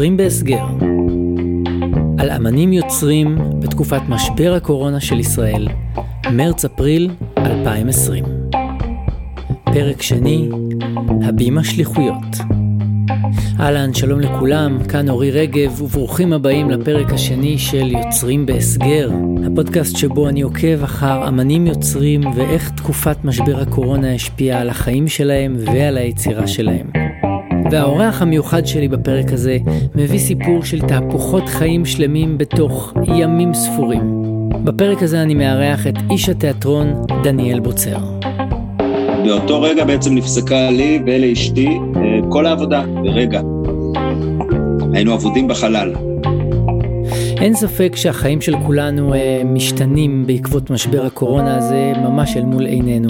יוצרים בהסגר על אמנים יוצרים בתקופת משבר הקורונה של ישראל, מרץ-אפריל 2020. פרק שני, הבימה שליחויות. אהלן, שלום לכולם, כאן אורי רגב, וברוכים הבאים לפרק השני של יוצרים בהסגר, הפודקאסט שבו אני עוקב אחר אמנים יוצרים ואיך תקופת משבר הקורונה השפיעה על החיים שלהם ועל היצירה שלהם. והאורח המיוחד שלי בפרק הזה מביא סיפור של תהפוכות חיים שלמים בתוך ימים ספורים. בפרק הזה אני מארח את איש התיאטרון דניאל בוצר. באותו רגע בעצם נפסקה לי ולאשתי אה, כל העבודה, ברגע. היינו אבודים בחלל. אין ספק שהחיים של כולנו אה, משתנים בעקבות משבר הקורונה הזה ממש אל מול עינינו.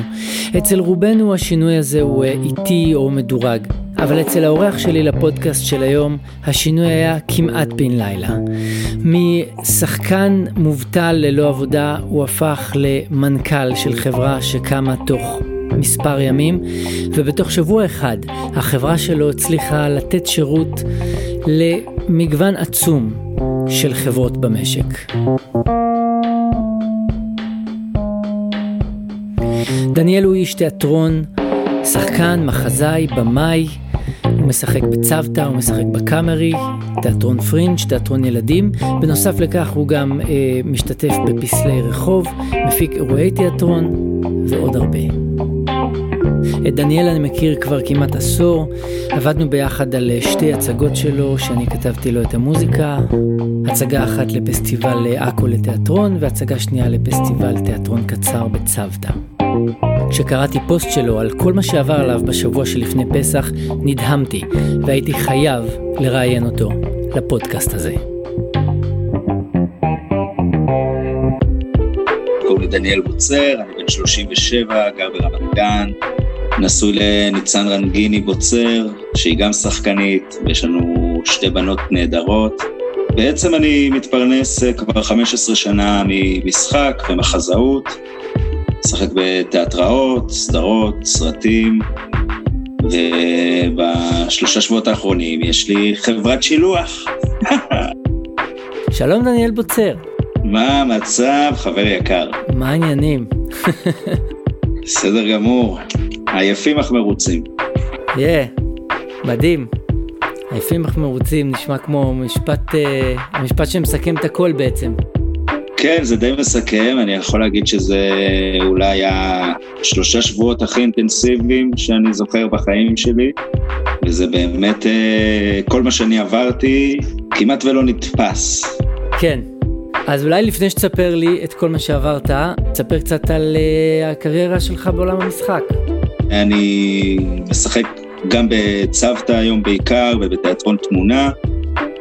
אצל רובנו השינוי הזה הוא אה, איטי או מדורג. אבל אצל האורח שלי לפודקאסט של היום, השינוי היה כמעט בן לילה. משחקן מובטל ללא עבודה, הוא הפך למנכ"ל של חברה שקמה תוך מספר ימים, ובתוך שבוע אחד החברה שלו הצליחה לתת שירות למגוון עצום של חברות במשק. דניאל הוא איש תיאטרון, שחקן, מחזאי, במאי, הוא משחק בצוותא, הוא משחק בקאמרי, תיאטרון פרינג', תיאטרון ילדים. בנוסף לכך הוא גם אה, משתתף בפסלי רחוב, מפיק אירועי תיאטרון ועוד הרבה. את דניאל אני מכיר כבר כמעט עשור, עבדנו ביחד על אה, שתי הצגות שלו שאני כתבתי לו את המוזיקה, הצגה אחת לפסטיבל אה, עכו לתיאטרון והצגה שנייה לפסטיבל תיאטרון קצר בצוותא. כשקראתי פוסט שלו על כל מה שעבר עליו בשבוע שלפני פסח, נדהמתי, והייתי חייב לראיין אותו לפודקאסט הזה. קוראים לי דניאל בוצר, אני בן 37, גר ברמת גן, נשוי לניצן רנגיני בוצר, שהיא גם שחקנית, ויש לנו שתי בנות נהדרות. בעצם אני מתפרנס כבר 15 שנה ממשחק ומחזאות. משחק בתיאטראות, סדרות, סרטים, ובשלושה שבועות האחרונים יש לי חברת שילוח. שלום דניאל בוצר. מה המצב, חבר יקר? מה העניינים? בסדר גמור, עייפים אך מרוצים. יא, yeah, מדהים. עייפים אך מרוצים נשמע כמו משפט, uh, משפט שמסכם את הכל בעצם. כן, זה די מסכם, אני יכול להגיד שזה אולי השלושה שבועות הכי אינטנסיביים שאני זוכר בחיים שלי, וזה באמת, אה, כל מה שאני עברתי כמעט ולא נתפס. כן, אז אולי לפני שתספר לי את כל מה שעברת, תספר קצת על uh, הקריירה שלך בעולם המשחק. אני משחק גם בצוותא היום בעיקר ובתיאטרון תמונה.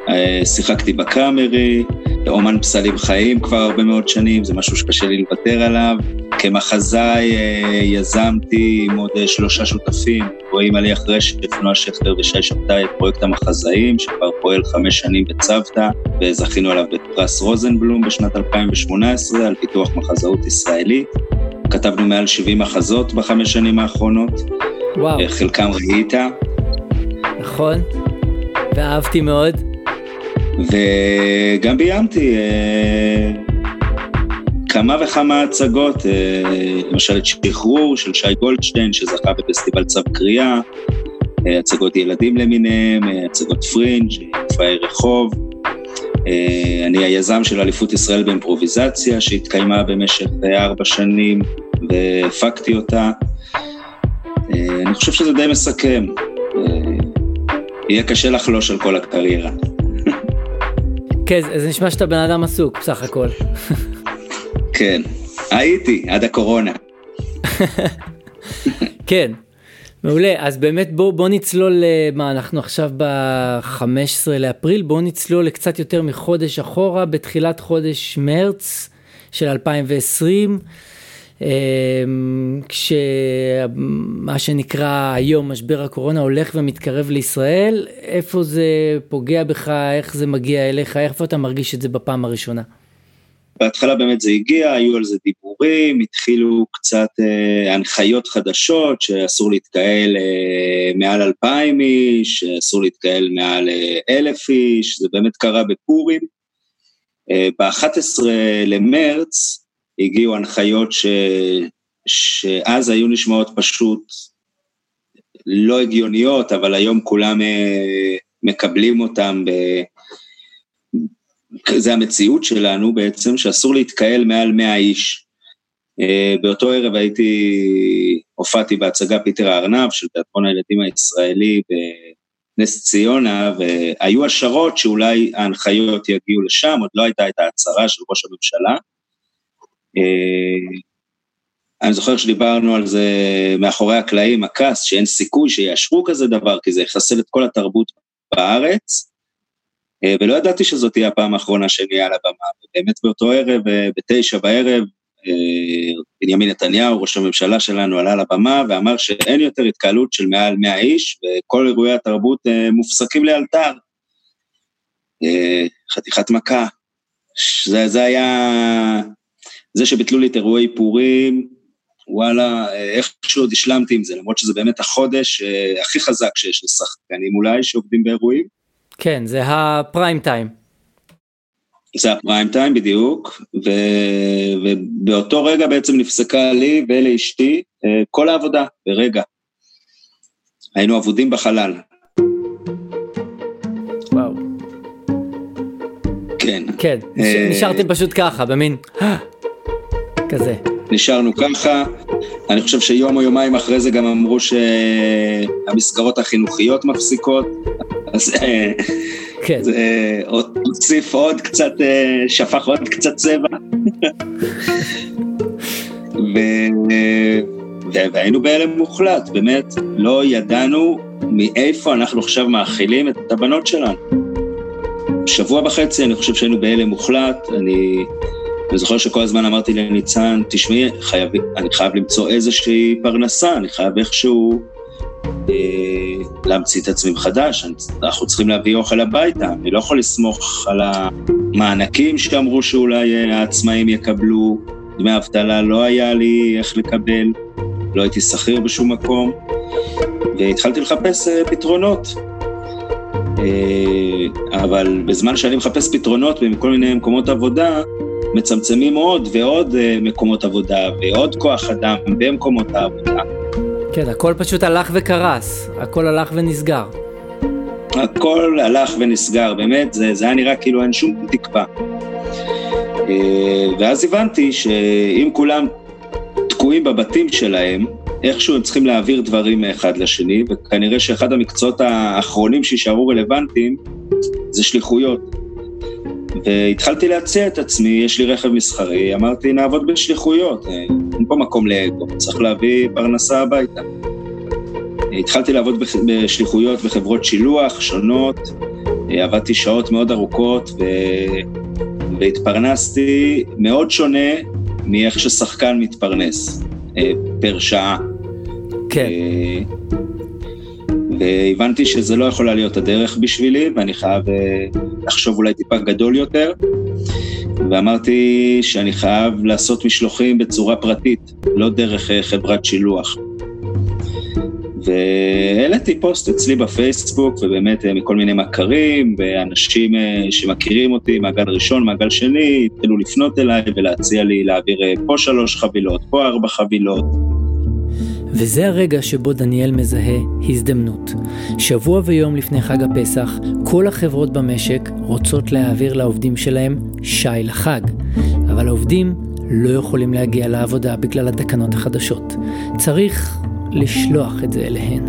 אה, שיחקתי בקאמרי, אומן פסלים חיים כבר הרבה מאוד שנים, זה משהו שקשה לי לוותר עליו. כמחזאי אה, יזמתי עם עוד אה, שלושה שותפים, רואים עלי אחרי נועה שכטר ושי שבתאי את פרויקט המחזאים, שכבר פועל חמש שנים בצוותא, וזכינו עליו בפרס רוזנבלום בשנת 2018 על פיתוח מחזאות ישראלית. כתבנו מעל 70 מחזות בחמש שנים האחרונות. וואו. חלקם ראית. נכון, ואהבתי מאוד. וגם ביימתי אה, כמה וכמה הצגות, אה, למשל את שחרור של שי גולדשטיין, שזכה בפסטיבל צו קריאה, אה, הצגות ילדים למיניהם, הצגות פרינג', מופעי רחוב. אני היזם של אליפות ישראל באימפרוביזציה, שהתקיימה במשך ארבע שנים, והפקתי אותה. אני חושב שזה די מסכם. יהיה קשה לחלוש על כל הקריירה. כן, זה נשמע שאתה בן אדם עסוק בסך הכל. כן, הייתי עד הקורונה. כן, מעולה. אז באמת בוא, בוא נצלול, מה אנחנו עכשיו ב-15 לאפריל, בוא נצלול לקצת יותר מחודש אחורה, בתחילת חודש מרץ של 2020. אמ, כשמה שנקרא היום משבר הקורונה הולך ומתקרב לישראל, איפה זה פוגע בך, איך זה מגיע אליך, איפה אתה מרגיש את זה בפעם הראשונה? בהתחלה באמת זה הגיע, היו על זה דיבורים, התחילו קצת אה, הנחיות חדשות שאסור להתקהל אה, מעל אלפיים איש, אסור להתקהל מעל אה, אלף איש, זה באמת קרה בפורים. אה, ב-11 למרץ הגיעו הנחיות ש... שאז היו נשמעות פשוט לא הגיוניות, אבל היום כולם אה, מקבלים אותם ב... זה המציאות שלנו בעצם, שאסור להתקהל מעל 100 איש. אה, באותו ערב הייתי, הופעתי בהצגה פיטר הארנב של תיאטרון הילדים הישראלי בנס ציונה, והיו השערות שאולי ההנחיות יגיעו לשם, עוד לא הייתה את ההצהרה של ראש הממשלה. אה, אני זוכר שדיברנו על זה מאחורי הקלעים, הכעס, שאין סיכוי שיאשרו כזה דבר, כי זה יחסל את כל התרבות בארץ, ולא ידעתי שזאת תהיה הפעם האחרונה שאני על הבמה. באמת באותו ערב, אה, בתשע בערב, אה, בנימין נתניהו, ראש הממשלה שלנו, עלה לבמה ואמר שאין יותר התקהלות של מעל 100 איש, וכל אירועי התרבות מופסקים לאלתר. חתיכת מכה. זה, זה היה... זה שביטלו לי את אירועי פורים, וואלה, איכשהו עוד השלמתי עם זה, למרות שזה באמת החודש הכי חזק שיש לשחקנים אולי, שעובדים באירועים. כן, זה הפריים טיים. זה הפריים טיים בדיוק, ו... ובאותו רגע בעצם נפסקה לי ולאשתי אה, כל העבודה, ברגע. היינו אבודים בחלל. וואו. כן. כן, אה, נשארתם פשוט ככה, במין... כזה. נשארנו ככה, אני חושב שיום או יומיים אחרי זה גם אמרו שהמסגרות החינוכיות מפסיקות, אז אה, כן. זה הוסיף עוד קצת, אה, שפך עוד קצת צבע. ו... והיינו בהלם מוחלט, באמת, לא ידענו מאיפה אנחנו עכשיו מאכילים את הבנות שלנו. שבוע וחצי אני חושב שהיינו בהלם מוחלט, אני אני זוכר שכל הזמן אמרתי לניצן, תשמעי, חייב, אני חייב למצוא איזושהי פרנסה, אני חייב איכשהו אה, להמציא את עצמי מחדש, אנחנו צריכים להביא אוכל הביתה, אני לא יכול לסמוך על המענקים שאמרו שאולי אה, העצמאים יקבלו, דמי אבטלה לא היה לי איך לקבל, לא הייתי שכיר בשום מקום, והתחלתי לחפש אה, פתרונות. אה, אבל בזמן שאני מחפש פתרונות בכל מיני מקומות עבודה, מצמצמים עוד ועוד אה, מקומות עבודה ועוד כוח אדם במקומות העבודה. כן, הכל פשוט הלך וקרס, הכל הלך ונסגר. הכל הלך ונסגר, באמת, זה, זה היה נראה כאילו אין שום תקווה. אה, ואז הבנתי שאם כולם תקועים בבתים שלהם, איכשהו הם צריכים להעביר דברים מאחד לשני, וכנראה שאחד המקצועות האחרונים שישארו רלוונטיים זה שליחויות. והתחלתי להציע את עצמי, יש לי רכב מסחרי, אמרתי, נעבוד בשליחויות, אה, אין פה מקום לאגו, צריך להביא פרנסה הביתה. התחלתי לעבוד בשליחויות בחברות שילוח שונות, אה, עבדתי שעות מאוד ארוכות ו... והתפרנסתי מאוד שונה מאיך ששחקן מתפרנס, אה, פר שעה. כן. והבנתי שזה לא יכולה להיות הדרך בשבילי, ואני חייב אה, לחשוב אולי טיפה גדול יותר. ואמרתי שאני חייב לעשות משלוחים בצורה פרטית, לא דרך אה, חברת שילוח. והעליתי פוסט אצלי בפייסבוק, ובאמת אה, מכל מיני מכרים, ואנשים שמכירים אותי, מעגל ראשון, מעגל שני, התחילו לפנות אליי ולהציע לי להעביר פה שלוש חבילות, פה ארבע חבילות. וזה הרגע שבו דניאל מזהה הזדמנות. שבוע ויום לפני חג הפסח, כל החברות במשק רוצות להעביר לעובדים שלהם שי לחג, אבל העובדים לא יכולים להגיע לעבודה בגלל התקנות החדשות. צריך לשלוח את זה אליהן.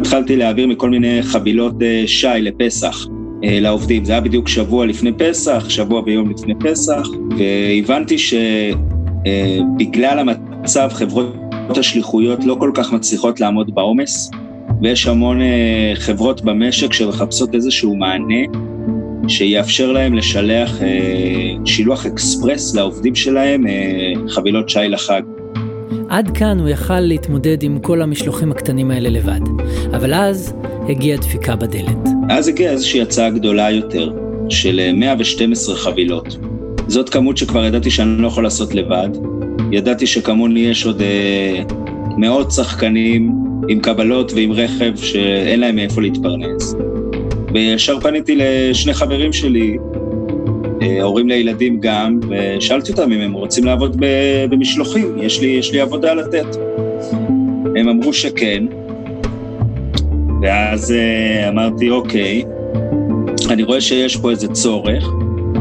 התחלתי להעביר מכל מיני חבילות אה, שי לפסח. אה, לעובדים. זה היה בדיוק שבוע לפני פסח, שבוע ויום לפני פסח, והבנתי שבגלל אה, המצב חברות השליחויות לא כל כך מצליחות לעמוד בעומס, ויש המון אה, חברות במשק שמחפשות איזשהו מענה שיאפשר להם לשלח אה, שילוח אקספרס לעובדים שלהם אה, חבילות שי לחג. עד כאן הוא יכל להתמודד עם כל המשלוחים הקטנים האלה לבד, אבל אז הגיעה דפיקה בדלת. אז הגיעה איזושהי הצעה גדולה יותר, של 112 חבילות. זאת כמות שכבר ידעתי שאני לא יכול לעשות לבד. ידעתי שכמוני יש עוד אה, מאות שחקנים עם קבלות ועם רכב שאין להם מאיפה להתפרנס. וישר פניתי לשני חברים שלי, אה, הורים לילדים גם, ושאלתי אותם אם הם רוצים לעבוד במשלוחים, יש לי, יש לי עבודה לתת. הם אמרו שכן, ואז אה, אמרתי, אוקיי, אני רואה שיש פה איזה צורך,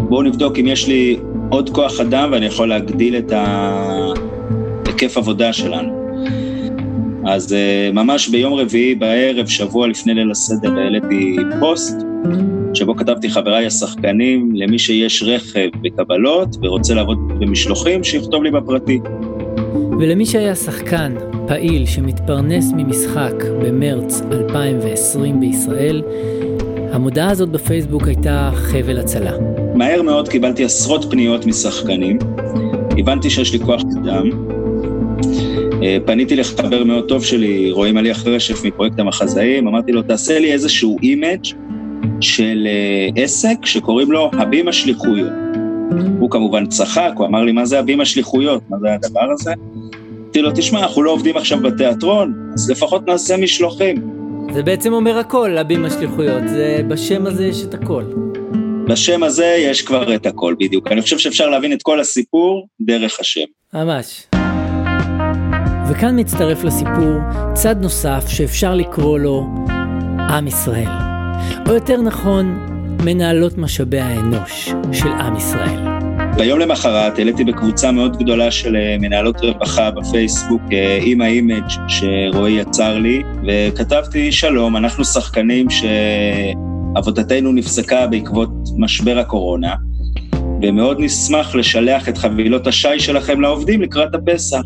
בואו נבדוק אם יש לי עוד כוח אדם ואני יכול להגדיל את ההיקף עבודה שלנו. אז uh, ממש ביום רביעי בערב, שבוע לפני ליל הסדר, העליתי פוסט, שבו כתבתי חבריי השחקנים, למי שיש רכב בקבלות ורוצה לעבוד במשלוחים, שיכתוב לי בפרטי. ולמי שהיה שחקן פעיל שמתפרנס ממשחק במרץ 2020 בישראל, המודעה הזאת בפייסבוק הייתה חבל הצלה. מהר מאוד קיבלתי עשרות פניות משחקנים, הבנתי שיש לי כוח אדם, אה, פניתי לחבר מאוד טוב שלי, רועי מליח רשף מפרויקט המחזאים, אמרתי לו, תעשה לי איזשהו image של אה, עסק שקוראים לו הבימה שליחויות. הוא כמובן צחק, הוא אמר לי, מה זה הבימה שליחויות? מה זה הדבר הזה? אמרתי לו, תשמע, אנחנו לא עובדים עכשיו בתיאטרון, אז לפחות נעשה משלוחים. זה בעצם אומר הכל, הבימה שליחויות, זה בשם הזה יש את הכל. בשם הזה יש כבר את הכל, בדיוק. אני חושב שאפשר להבין את כל הסיפור דרך השם. ממש. וכאן מצטרף לסיפור צד נוסף שאפשר לקרוא לו עם ישראל. או יותר נכון, מנהלות משאבי האנוש של עם ישראל. ביום למחרת העליתי בקבוצה מאוד גדולה של אה, מנהלות רווחה בפייסבוק אה, עם האימג' שרועי יצר לי, וכתבתי שלום, אנחנו שחקנים שעבודתנו נפסקה בעקבות משבר הקורונה, ומאוד נשמח לשלח את חבילות השי שלכם לעובדים לקראת הפסח.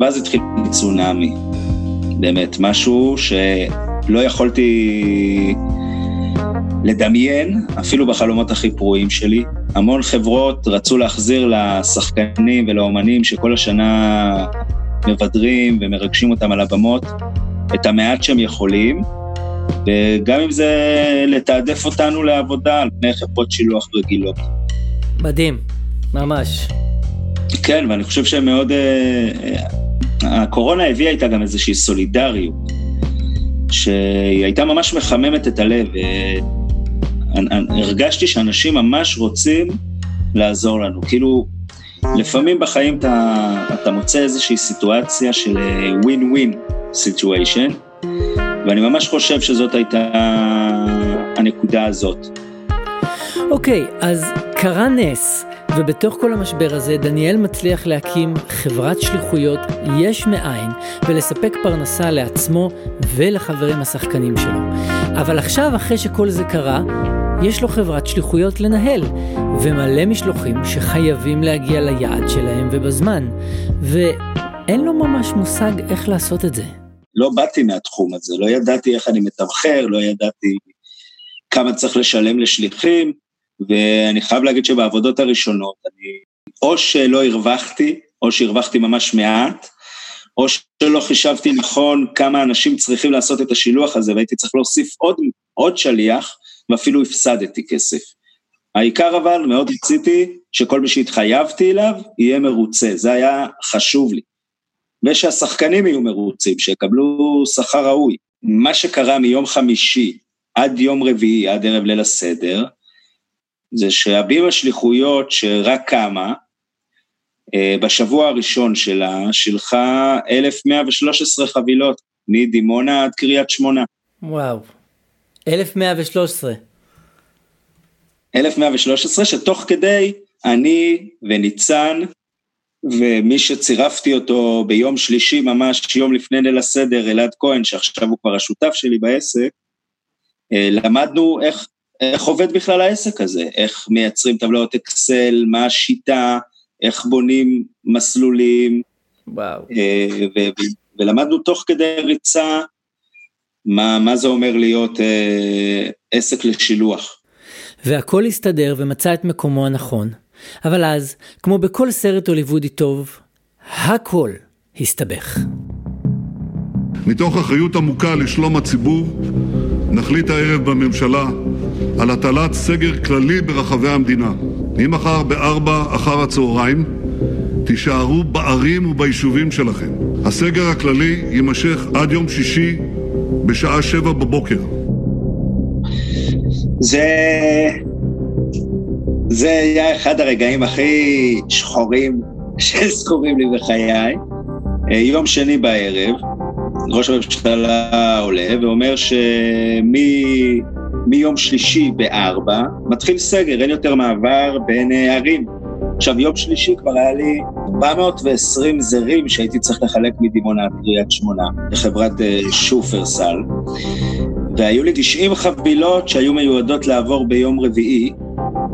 ואז התחיל צונאמי. באמת, משהו שלא יכולתי לדמיין, אפילו בחלומות הכי פרועים שלי. המון חברות רצו להחזיר לשחקנים ולאומנים שכל השנה מבדרים ומרגשים אותם על הבמות את המעט שהם יכולים, וגם אם זה לתעדף אותנו לעבודה על פני חברות שילוח רגילות. מדהים, ממש. כן, ואני חושב שהם מאוד... אה, הקורונה הביאה איתה גם איזושהי סולידריות, שהיא הייתה ממש מחממת את הלב. הרגשתי שאנשים ממש רוצים לעזור לנו. כאילו, לפעמים בחיים אתה, אתה מוצא איזושהי סיטואציה של ווין ווין סיטואשן, ואני ממש חושב שזאת הייתה הנקודה הזאת. אוקיי, okay, אז קרה נס. ובתוך כל המשבר הזה דניאל מצליח להקים חברת שליחויות יש מאין ולספק פרנסה לעצמו ולחברים השחקנים שלו. אבל עכשיו, אחרי שכל זה קרה, יש לו חברת שליחויות לנהל, ומלא משלוחים שחייבים להגיע ליעד שלהם ובזמן, ואין לו ממש מושג איך לעשות את זה. לא באתי מהתחום הזה, לא ידעתי איך אני מתמחר, לא ידעתי כמה צריך לשלם לשליחים, ואני חייב להגיד שבעבודות הראשונות, אני או שלא הרווחתי, או שהרווחתי ממש מעט, או שלא חישבתי נכון כמה אנשים צריכים לעשות את השילוח הזה, והייתי צריך להוסיף עוד, עוד שליח, ואפילו הפסדתי כסף. העיקר אבל, מאוד רציתי שכל מי שהתחייבתי אליו יהיה מרוצה, זה היה חשוב לי. ושהשחקנים יהיו מרוצים, שיקבלו שכר ראוי. מה שקרה מיום חמישי עד יום rביעי, עד ערב ליל הסדר, זה שהבימה שליחויות שרק קמה, אה, בשבוע הראשון שלה שילחה 1,113 חבילות, מדימונה עד קריית שמונה. וואו, 1,113. 1,113 שתוך כדי אני וניצן ומי שצירפתי אותו ביום שלישי ממש, יום לפני ליל הסדר, אלעד כהן, שעכשיו הוא כבר השותף שלי בעסק, אה, למדנו איך איך עובד בכלל העסק הזה, איך מייצרים טבלאות אקסל, מה השיטה, איך בונים מסלולים. וואו. אה, ולמדנו תוך כדי ריצה מה, מה זה אומר להיות אה, עסק לשילוח. והכל הסתדר ומצא את מקומו הנכון. אבל אז, כמו בכל סרט הוליוודי טוב, הכל הסתבך. מתוך אחריות עמוקה לשלום הציבור, נחליט הערב בממשלה על הטלת סגר כללי ברחבי המדינה. ממחר בארבע אחר הצהריים תישארו בערים וביישובים שלכם. הסגר הכללי יימשך עד יום שישי בשעה שבע בבוקר. זה... זה היה אחד הרגעים הכי שחורים שזכורים לי בחיי. אה, יום שני בערב, ראש הממשלה עולה ואומר שמיום שלישי בארבע מתחיל סגר, אין יותר מעבר בין אה, ערים. עכשיו, יום שלישי כבר היה לי 420 זרים שהייתי צריך לחלק מדימונה עד קריית שמונה לחברת אה, שופרסל, והיו לי 90 חבילות שהיו מיועדות לעבור ביום רביעי,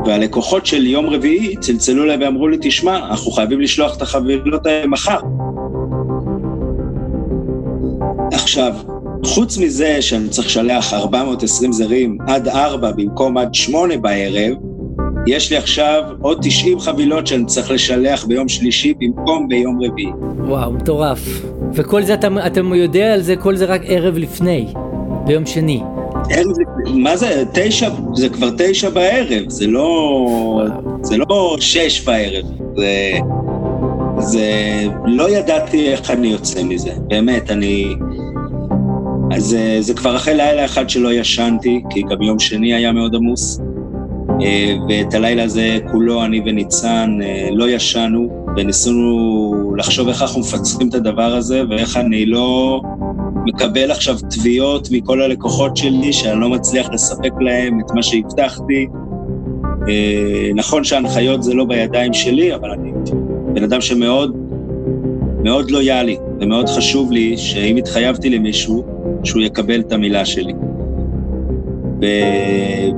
והלקוחות של יום רביעי צלצלו אליי ואמרו לי, תשמע, אנחנו חייבים לשלוח את החבילות האלה מחר. עכשיו, חוץ מזה שאני צריך לשלח 420 זרים עד 4 במקום עד 8 בערב, יש לי עכשיו עוד 90 חבילות שאני צריך לשלח ביום שלישי במקום ביום רביעי. וואו, מטורף. וכל זה, אתה, אתה יודע על זה, כל זה רק ערב לפני, ביום שני. ערב, מה זה, תשע, זה כבר תשע בערב, זה לא, זה לא שש בערב. זה, זה, לא ידעתי איך אני יוצא מזה, באמת, אני... אז זה כבר אחרי לילה אחד שלא ישנתי, כי גם יום שני היה מאוד עמוס. אה, ואת הלילה הזה כולו אני וניצן אה, לא ישנו, וניסינו לחשוב איך אנחנו מפצחים את הדבר הזה, ואיך אני לא מקבל עכשיו תביעות מכל הלקוחות שלי, שאני לא מצליח לספק להם את מה שהבטחתי. אה, נכון שההנחיות זה לא בידיים שלי, אבל אני בן אדם שמאוד מאוד לויאלי, ומאוד חשוב לי שאם התחייבתי למישהו, שהוא יקבל את המילה שלי. ו...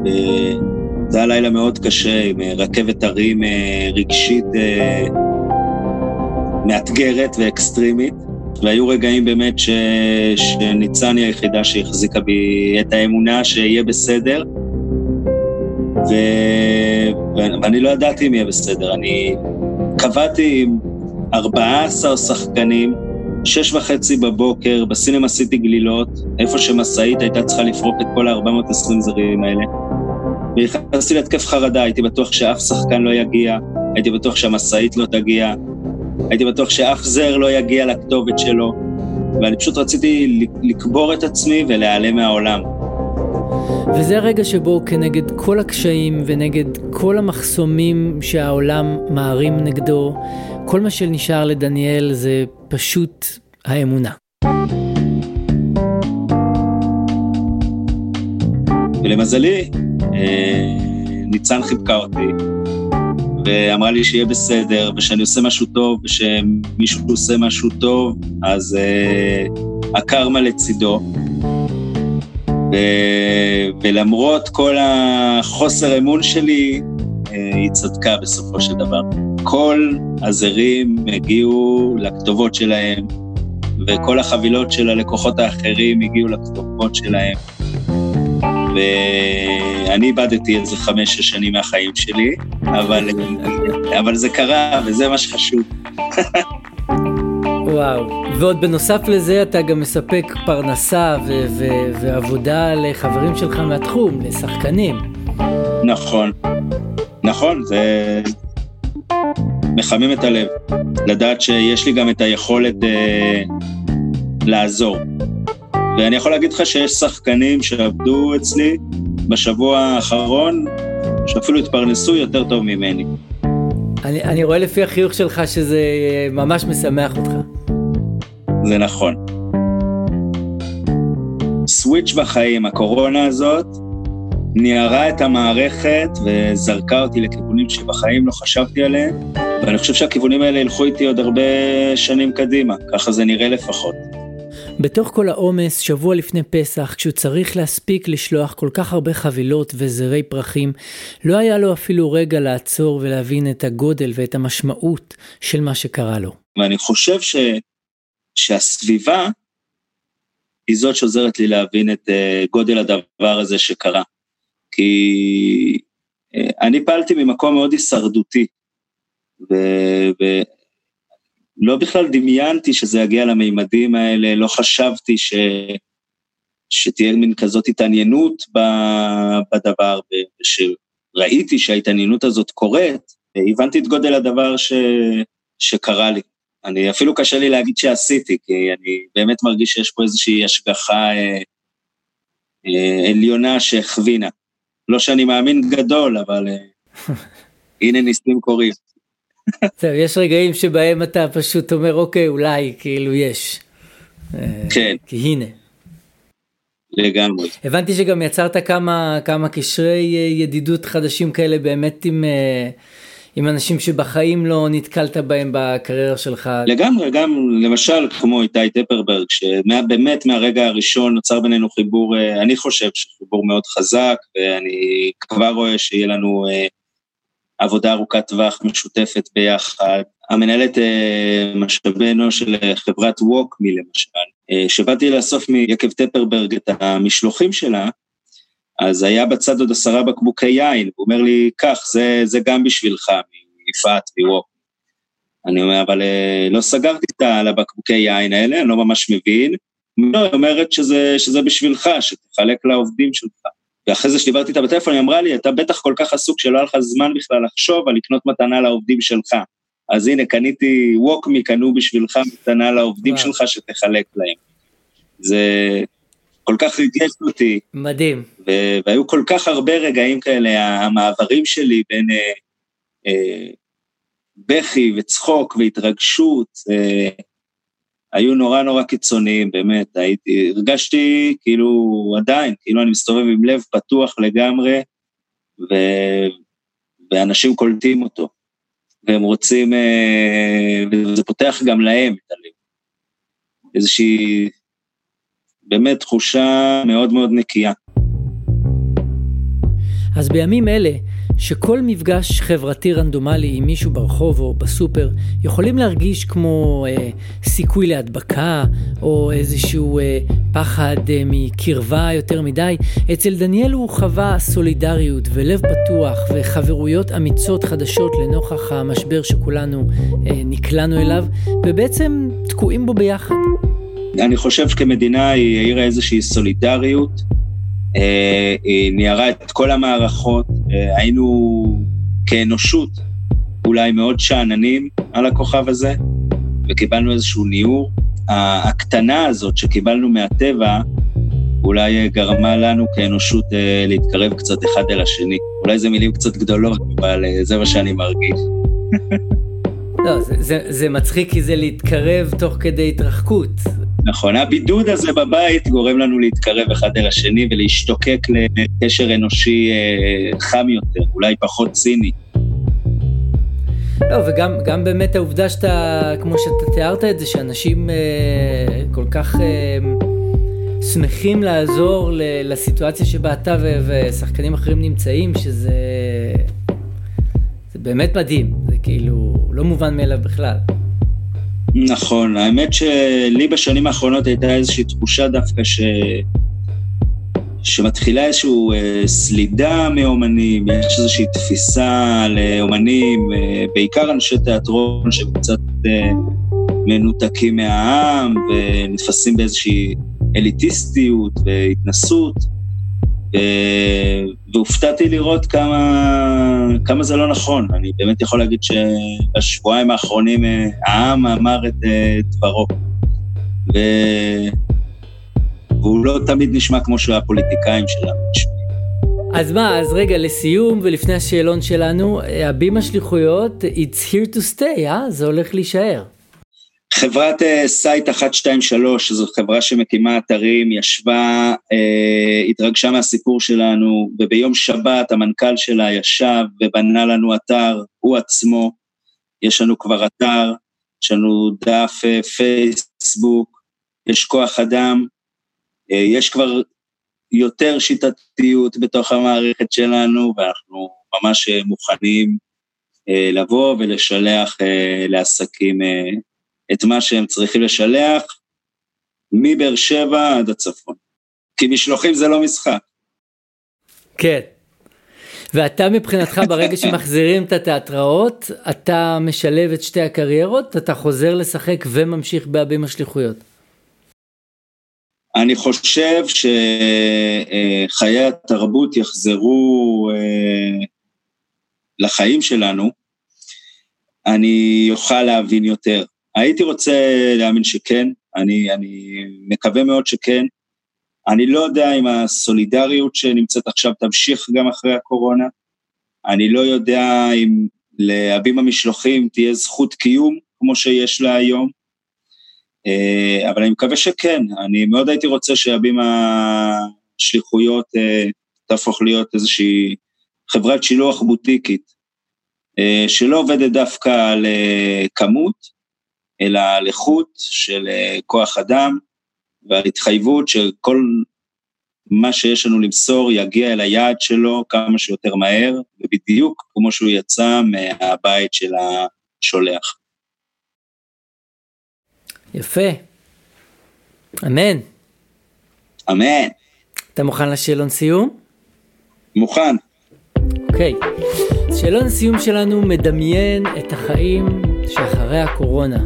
ו... זה היה לילה מאוד קשה, עם אה, רכבת הרים אה, רגשית אה, מאתגרת ואקסטרימית, והיו רגעים באמת ש... שניצן היא היחידה שהחזיקה בי את האמונה שיהיה בסדר, ו... ואני לא ידעתי אם יהיה בסדר. אני קבעתי עם 14 שחקנים, שש וחצי בבוקר בסינמה סיטי גלילות, איפה שמשאית הייתה צריכה לפרוק את כל ה-420 זרים האלה. ונכנסתי להתקף חרדה, הייתי בטוח שאף שחקן לא יגיע, הייתי בטוח שהמשאית לא תגיע, הייתי בטוח שאף זר לא יגיע לכתובת שלו, ואני פשוט רציתי לקבור את עצמי ולהיעלם מהעולם. וזה הרגע שבו כנגד כל הקשיים ונגד כל המחסומים שהעולם מערים נגדו, כל מה שנשאר לדניאל זה פשוט האמונה. ולמזלי, ניצן חיבקה אותי, ואמרה לי שיהיה בסדר, ושאני עושה משהו טוב, ושמישהו עושה משהו טוב, אז uh, הקרמה לצידו. ו... ולמרות כל החוסר אמון שלי, uh, היא צדקה בסופו של דבר. כל הזרים הגיעו לכתובות שלהם, וכל החבילות של הלקוחות האחרים הגיעו לכתובות שלהם. ואני איבדתי איזה חמש-שש שנים מהחיים שלי, אבל, אבל זה קרה, וזה מה שחשוב. וואו, ועוד בנוסף לזה אתה גם מספק פרנסה ו- ו- ועבודה לחברים שלך מהתחום, לשחקנים. נכון, נכון, זה מחמם את הלב, לדעת שיש לי גם את היכולת אה, לעזור. ואני יכול להגיד לך שיש שחקנים שעבדו אצלי בשבוע האחרון, שאפילו התפרנסו יותר טוב ממני. אני, אני רואה לפי החיוך שלך שזה ממש משמח אותך. זה נכון. סוויץ' בחיים, הקורונה הזאת, ניערה את המערכת וזרקה אותי לכיוונים שבחיים לא חשבתי עליהם, ואני חושב שהכיוונים האלה ילכו איתי עוד הרבה שנים קדימה, ככה זה נראה לפחות. בתוך כל העומס, שבוע לפני פסח, כשהוא צריך להספיק לשלוח כל כך הרבה חבילות וזרי פרחים, לא היה לו אפילו רגע לעצור ולהבין את הגודל ואת המשמעות של מה שקרה לו. ואני חושב ש... שהסביבה היא זאת שעוזרת לי להבין את uh, גודל הדבר הזה שקרה. כי uh, אני פעלתי ממקום מאוד הישרדותי, ו... ו... לא בכלל דמיינתי שזה יגיע למימדים האלה, לא חשבתי ש... שתהיה מין כזאת התעניינות בדבר, וש... ראיתי שההתעניינות הזאת קורית, הבנתי את גודל הדבר ש... שקרה לי. אני, אפילו קשה לי להגיד שעשיתי, כי אני באמת מרגיש שיש פה איזושהי השגחה אה, אה, עליונה שהכווינה. לא שאני מאמין גדול, אבל אה, הנה ניסים קורים. טוב, יש רגעים שבהם אתה פשוט אומר, אוקיי, אולי, כאילו יש. כן. כי הנה. לגמרי. הבנתי שגם יצרת כמה, כמה קשרי אה, ידידות חדשים כאלה באמת עם, אה, עם אנשים שבחיים לא נתקלת בהם בקריירה שלך. לגמרי, גם למשל כמו איתי טפרברג, שבאמת מהרגע הראשון נוצר בינינו חיבור, אה, אני חושב שחיבור מאוד חזק, ואני כבר רואה שיהיה לנו עבודה ארוכת טווח משותפת ביחד. המנהלת אה, משאבי אנוש של חברת ווקמי למשל, אה, שבאתי לאסוף מיקב טפרברג את המשלוחים שלה, אז היה בצד עוד עשרה בקבוקי יין, הוא אומר לי, קח, זה, זה גם בשבילך, מיפעת, מווק. אני אומר, אבל אה, לא סגרתי את הבקבוקי יין האלה, אני לא ממש מבין. לא, היא אומרת שזה, שזה בשבילך, שתחלק לעובדים שלך. ואחרי זה שדיברתי איתה בטלפון, היא אמרה לי, אתה בטח כל כך עסוק שלא היה לך זמן בכלל לחשוב על לקנות מתנה לעובדים שלך. אז הנה, קניתי ווקמי, קנו בשבילך מתנה לעובדים וואו. שלך שתחלק להם. זה כל כך ריגש אותי. מדהים. ו- והיו כל כך הרבה רגעים כאלה, המעברים שלי בין אה, אה, בכי וצחוק והתרגשות, אה, היו נורא נורא קיצוניים, באמת, הייתי, הרגשתי כאילו עדיין, כאילו אני מסתובב עם לב פתוח לגמרי, ו, ואנשים קולטים אותו, והם רוצים, אה, וזה פותח גם להם את הלב. איזושהי, באמת תחושה מאוד מאוד נקייה. אז בימים אלה, שכל מפגש חברתי רנדומלי עם מישהו ברחוב או בסופר יכולים להרגיש כמו אה, סיכוי להדבקה או איזשהו אה, פחד אה, מקרבה יותר מדי, אצל דניאל הוא חווה סולידריות ולב פתוח וחברויות אמיצות חדשות לנוכח המשבר שכולנו אה, נקלענו אליו ובעצם תקועים בו ביחד. אני חושב שכמדינה היא העירה איזושהי סולידריות. אה, היא ניערה את כל המערכות, היינו כאנושות אולי מאוד שאננים על הכוכב הזה, וקיבלנו איזשהו ניעור. הקטנה הזאת שקיבלנו מהטבע, אולי גרמה לנו כאנושות אה, להתקרב קצת אחד אל השני. אולי זה מילים קצת גדולות, אבל זה מה שאני מרגיש. לא, זה, זה, זה מצחיק כי זה להתקרב תוך כדי התרחקות. נכון, הבידוד הזה בבית גורם לנו להתקרב אחד אל השני ולהשתוקק לקשר אנושי אה, חם יותר, אולי פחות ציני. לא, וגם גם באמת העובדה שאתה, כמו שאתה תיארת את זה, שאנשים אה, כל כך אה, שמחים לעזור ל, לסיטואציה שבה אתה ו, ושחקנים אחרים נמצאים, שזה זה באמת מדהים, זה כאילו לא מובן מאליו בכלל. נכון, האמת שלי בשנים האחרונות הייתה איזושהי תחושה דווקא ש... שמתחילה איזושהי אה, סלידה מאומנים, יש איזושהי תפיסה לאומנים, אה, בעיקר אנשי תיאטרון שהם קצת אה, מנותקים מהעם ונתפסים באיזושהי אליטיסטיות והתנסות. והופתעתי לראות כמה, כמה זה לא נכון. אני באמת יכול להגיד שבשבועיים האחרונים אה, העם אמר את אה, דברו. ו... והוא לא תמיד נשמע כמו שהפוליטיקאים שלנו נשמעים. אז מה, אז רגע, לסיום ולפני השאלון שלנו, הבימה שליחויות, it's here to stay, אה? זה הולך להישאר. חברת SITE אה, 123, שזו חברה שמקימה אתרים, ישבה, אה, התרגשה מהסיפור שלנו, וביום שבת המנכ"ל שלה ישב ובנה לנו אתר, הוא עצמו, יש לנו כבר אתר, יש לנו דף אה, פייסבוק, יש כוח אדם, אה, יש כבר יותר שיטתיות בתוך המערכת שלנו, ואנחנו ממש uh, מוכנים uh, לבוא ולשלח לעסקים את מה שהם צריכים לשלח מבאר שבע עד הצפון. כי משלוחים זה לא משחק. כן. ואתה מבחינתך ברגע שמחזירים את התיאטראות, אתה משלב את שתי הקריירות, אתה חוזר לשחק וממשיך בהבים השליחויות. אני חושב שחיי התרבות יחזרו אה, לחיים שלנו, אני אוכל להבין יותר. הייתי רוצה להאמין שכן, אני, אני מקווה מאוד שכן. אני לא יודע אם הסולידריות שנמצאת עכשיו תמשיך גם אחרי הקורונה. אני לא יודע אם להבים המשלוחים תהיה זכות קיום כמו שיש לה היום, אה, אבל אני מקווה שכן. אני מאוד הייתי רוצה שהבים השליחויות אה, תהפוך להיות איזושהי חברת שילוח בוטיקית, אה, שלא עובדת דווקא על כמות, אלא על איכות של אה, כוח אדם ועל התחייבות שכל מה שיש לנו למסור יגיע אל היעד שלו כמה שיותר מהר, ובדיוק כמו שהוא יצא מהבית של השולח. יפה. אמן. אמן. אתה מוכן לשאלון סיום? מוכן. אוקיי. שאלון הסיום שלנו מדמיין את החיים שאחרי הקורונה.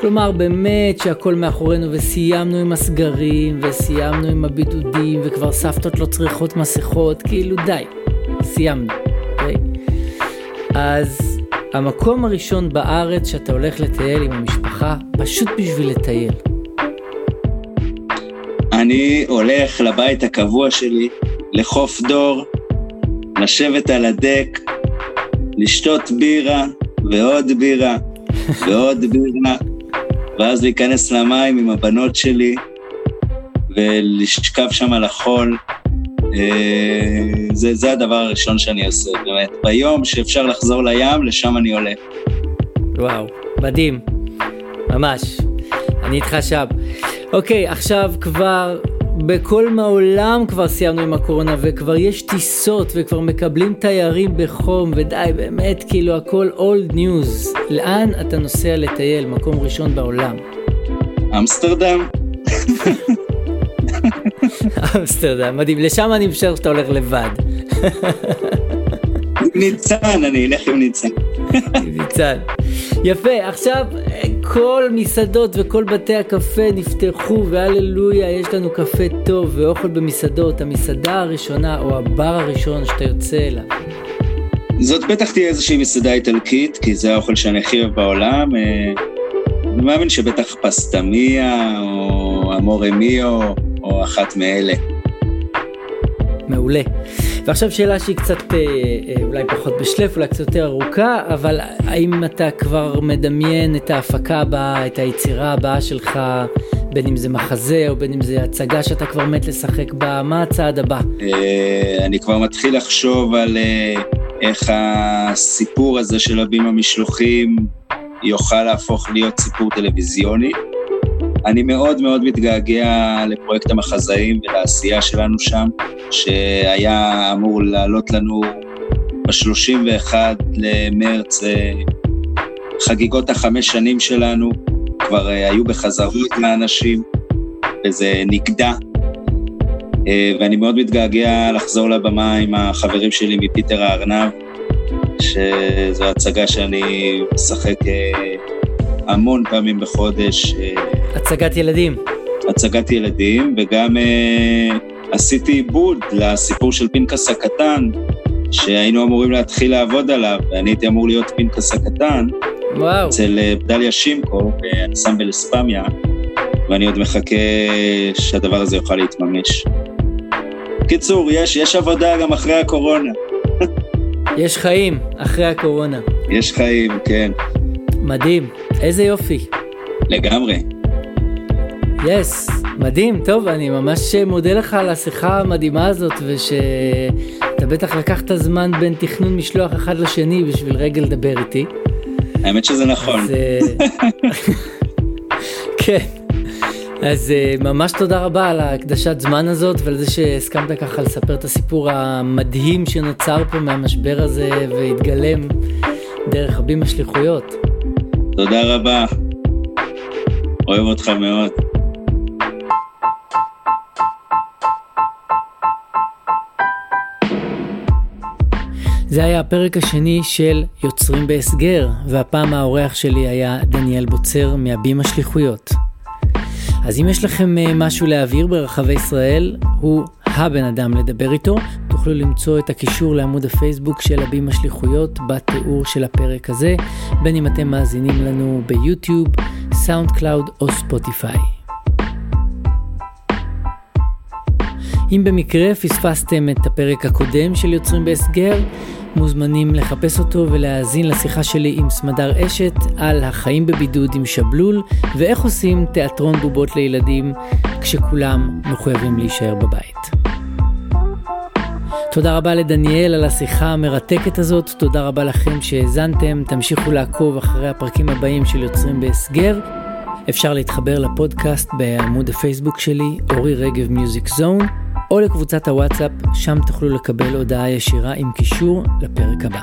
כלומר באמת שהכל מאחורינו וסיימנו עם הסגרים וסיימנו עם הבידודים וכבר סבתות לא צריכות מסכות, כאילו די, סיימנו, אוקיי? אז המקום הראשון בארץ שאתה הולך לטייל עם המשפחה, פשוט בשביל לטייל. אני הולך לבית הקבוע שלי, לחוף דור, לשבת על הדק, לשתות בירה ועוד בירה ועוד בירה, ואז להיכנס למים עם הבנות שלי ולשכב שם על החול. אה, זה, זה הדבר הראשון שאני עושה, באמת. ביום שאפשר לחזור לים, לשם אני עולה. וואו, מדהים. ממש. אני איתך שם. אוקיי, עכשיו כבר בכל מהעולם כבר סיימנו עם הקורונה וכבר יש טיסות וכבר מקבלים תיירים בחום ודי באמת כאילו הכל old news. לאן אתה נוסע לטייל מקום ראשון בעולם? אמסטרדם. אמסטרדם, מדהים. לשם אני משער שאתה הולך לבד. ניצן, אני אלך עם ניצן. ניצן. יפה, עכשיו כל מסעדות וכל בתי הקפה נפתחו והללויה, יש לנו קפה טוב ואוכל במסעדות, המסעדה הראשונה או הבר הראשון שאתה יוצא אליו. זאת בטח תהיה איזושהי מסעדה איטלקית, כי זה האוכל שאני הכי אוהב בעולם. אה, אני מאמין שבטח פסטמיה או אמורמיו או אחת מאלה. מעולה. ועכשיו שאלה שהיא קצת אה, אה, אולי פחות בשלף, אולי קצת יותר ארוכה, אבל האם אתה כבר מדמיין את ההפקה הבאה, את היצירה הבאה שלך, בין אם זה מחזה או בין אם זה הצגה שאתה כבר מת לשחק בה, מה הצעד הבא? אה, אני כבר מתחיל לחשוב על איך הסיפור הזה של הבים המשלוחים יוכל להפוך להיות סיפור טלוויזיוני. אני מאוד מאוד מתגעגע לפרויקט המחזאים ולעשייה שלנו שם, שהיה אמור לעלות לנו ב-31 למרץ אה, חגיגות החמש שנים שלנו, כבר אה, היו בחזרות לאנשים, וזה נגדע. אה, ואני מאוד מתגעגע לחזור לבמה עם החברים שלי מפיטר הארנב, שזו הצגה שאני משחק המון פעמים בחודש. הצגת ילדים. הצגת ילדים, וגם אה, עשיתי עיבוד לסיפור של פנקס הקטן, שהיינו אמורים להתחיל לעבוד עליו, ואני הייתי אמור להיות פנקס הקטן. וואו. אצל אה, בדליה שימקו, באנסמבל אספמיה, ואני עוד מחכה שהדבר הזה יוכל להתממש. קיצור, יש, יש עבודה גם אחרי הקורונה. יש חיים אחרי הקורונה. יש חיים, כן. מדהים, איזה יופי. לגמרי. יס, yes, מדהים, טוב, אני ממש מודה לך על השיחה המדהימה הזאת, ושאתה בטח לקחת זמן בין תכנון משלוח אחד לשני בשביל רגע לדבר איתי. האמת שזה נכון. אז, אה, כן, אז אה, ממש תודה רבה על הקדשת זמן הזאת ועל זה שהסכמת ככה לספר את הסיפור המדהים שנוצר פה מהמשבר הזה והתגלם דרך רבים השליחויות. תודה רבה. אוהב אותך מאוד. זה היה הפרק השני של יוצרים בהסגר, והפעם האורח שלי היה דניאל בוצר מהבימה שליחויות. אז אם יש לכם אה, משהו להעביר ברחבי ישראל, הוא הבן אדם לדבר איתו. תוכלו למצוא את הקישור לעמוד הפייסבוק של הבימה שליחויות בתיאור של הפרק הזה, בין אם אתם מאזינים לנו ביוטיוב, סאונד קלאוד או ספוטיפיי. אם במקרה פספסתם את הפרק הקודם של יוצרים בהסגר, מוזמנים לחפש אותו ולהאזין לשיחה שלי עם סמדר אשת על החיים בבידוד עם שבלול ואיך עושים תיאטרון בובות לילדים כשכולם מחויבים להישאר בבית. תודה רבה לדניאל על השיחה המרתקת הזאת, תודה רבה לכם שהאזנתם, תמשיכו לעקוב אחרי הפרקים הבאים של יוצרים בהסגר. אפשר להתחבר לפודקאסט בעמוד הפייסבוק שלי, אורי רגב מיוזיק זון. או לקבוצת הוואטסאפ, שם תוכלו לקבל הודעה ישירה עם קישור לפרק הבא.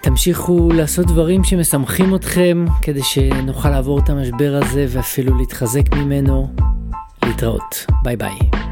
תמשיכו לעשות דברים שמשמחים אתכם, כדי שנוכל לעבור את המשבר הזה ואפילו להתחזק ממנו. להתראות. ביי ביי.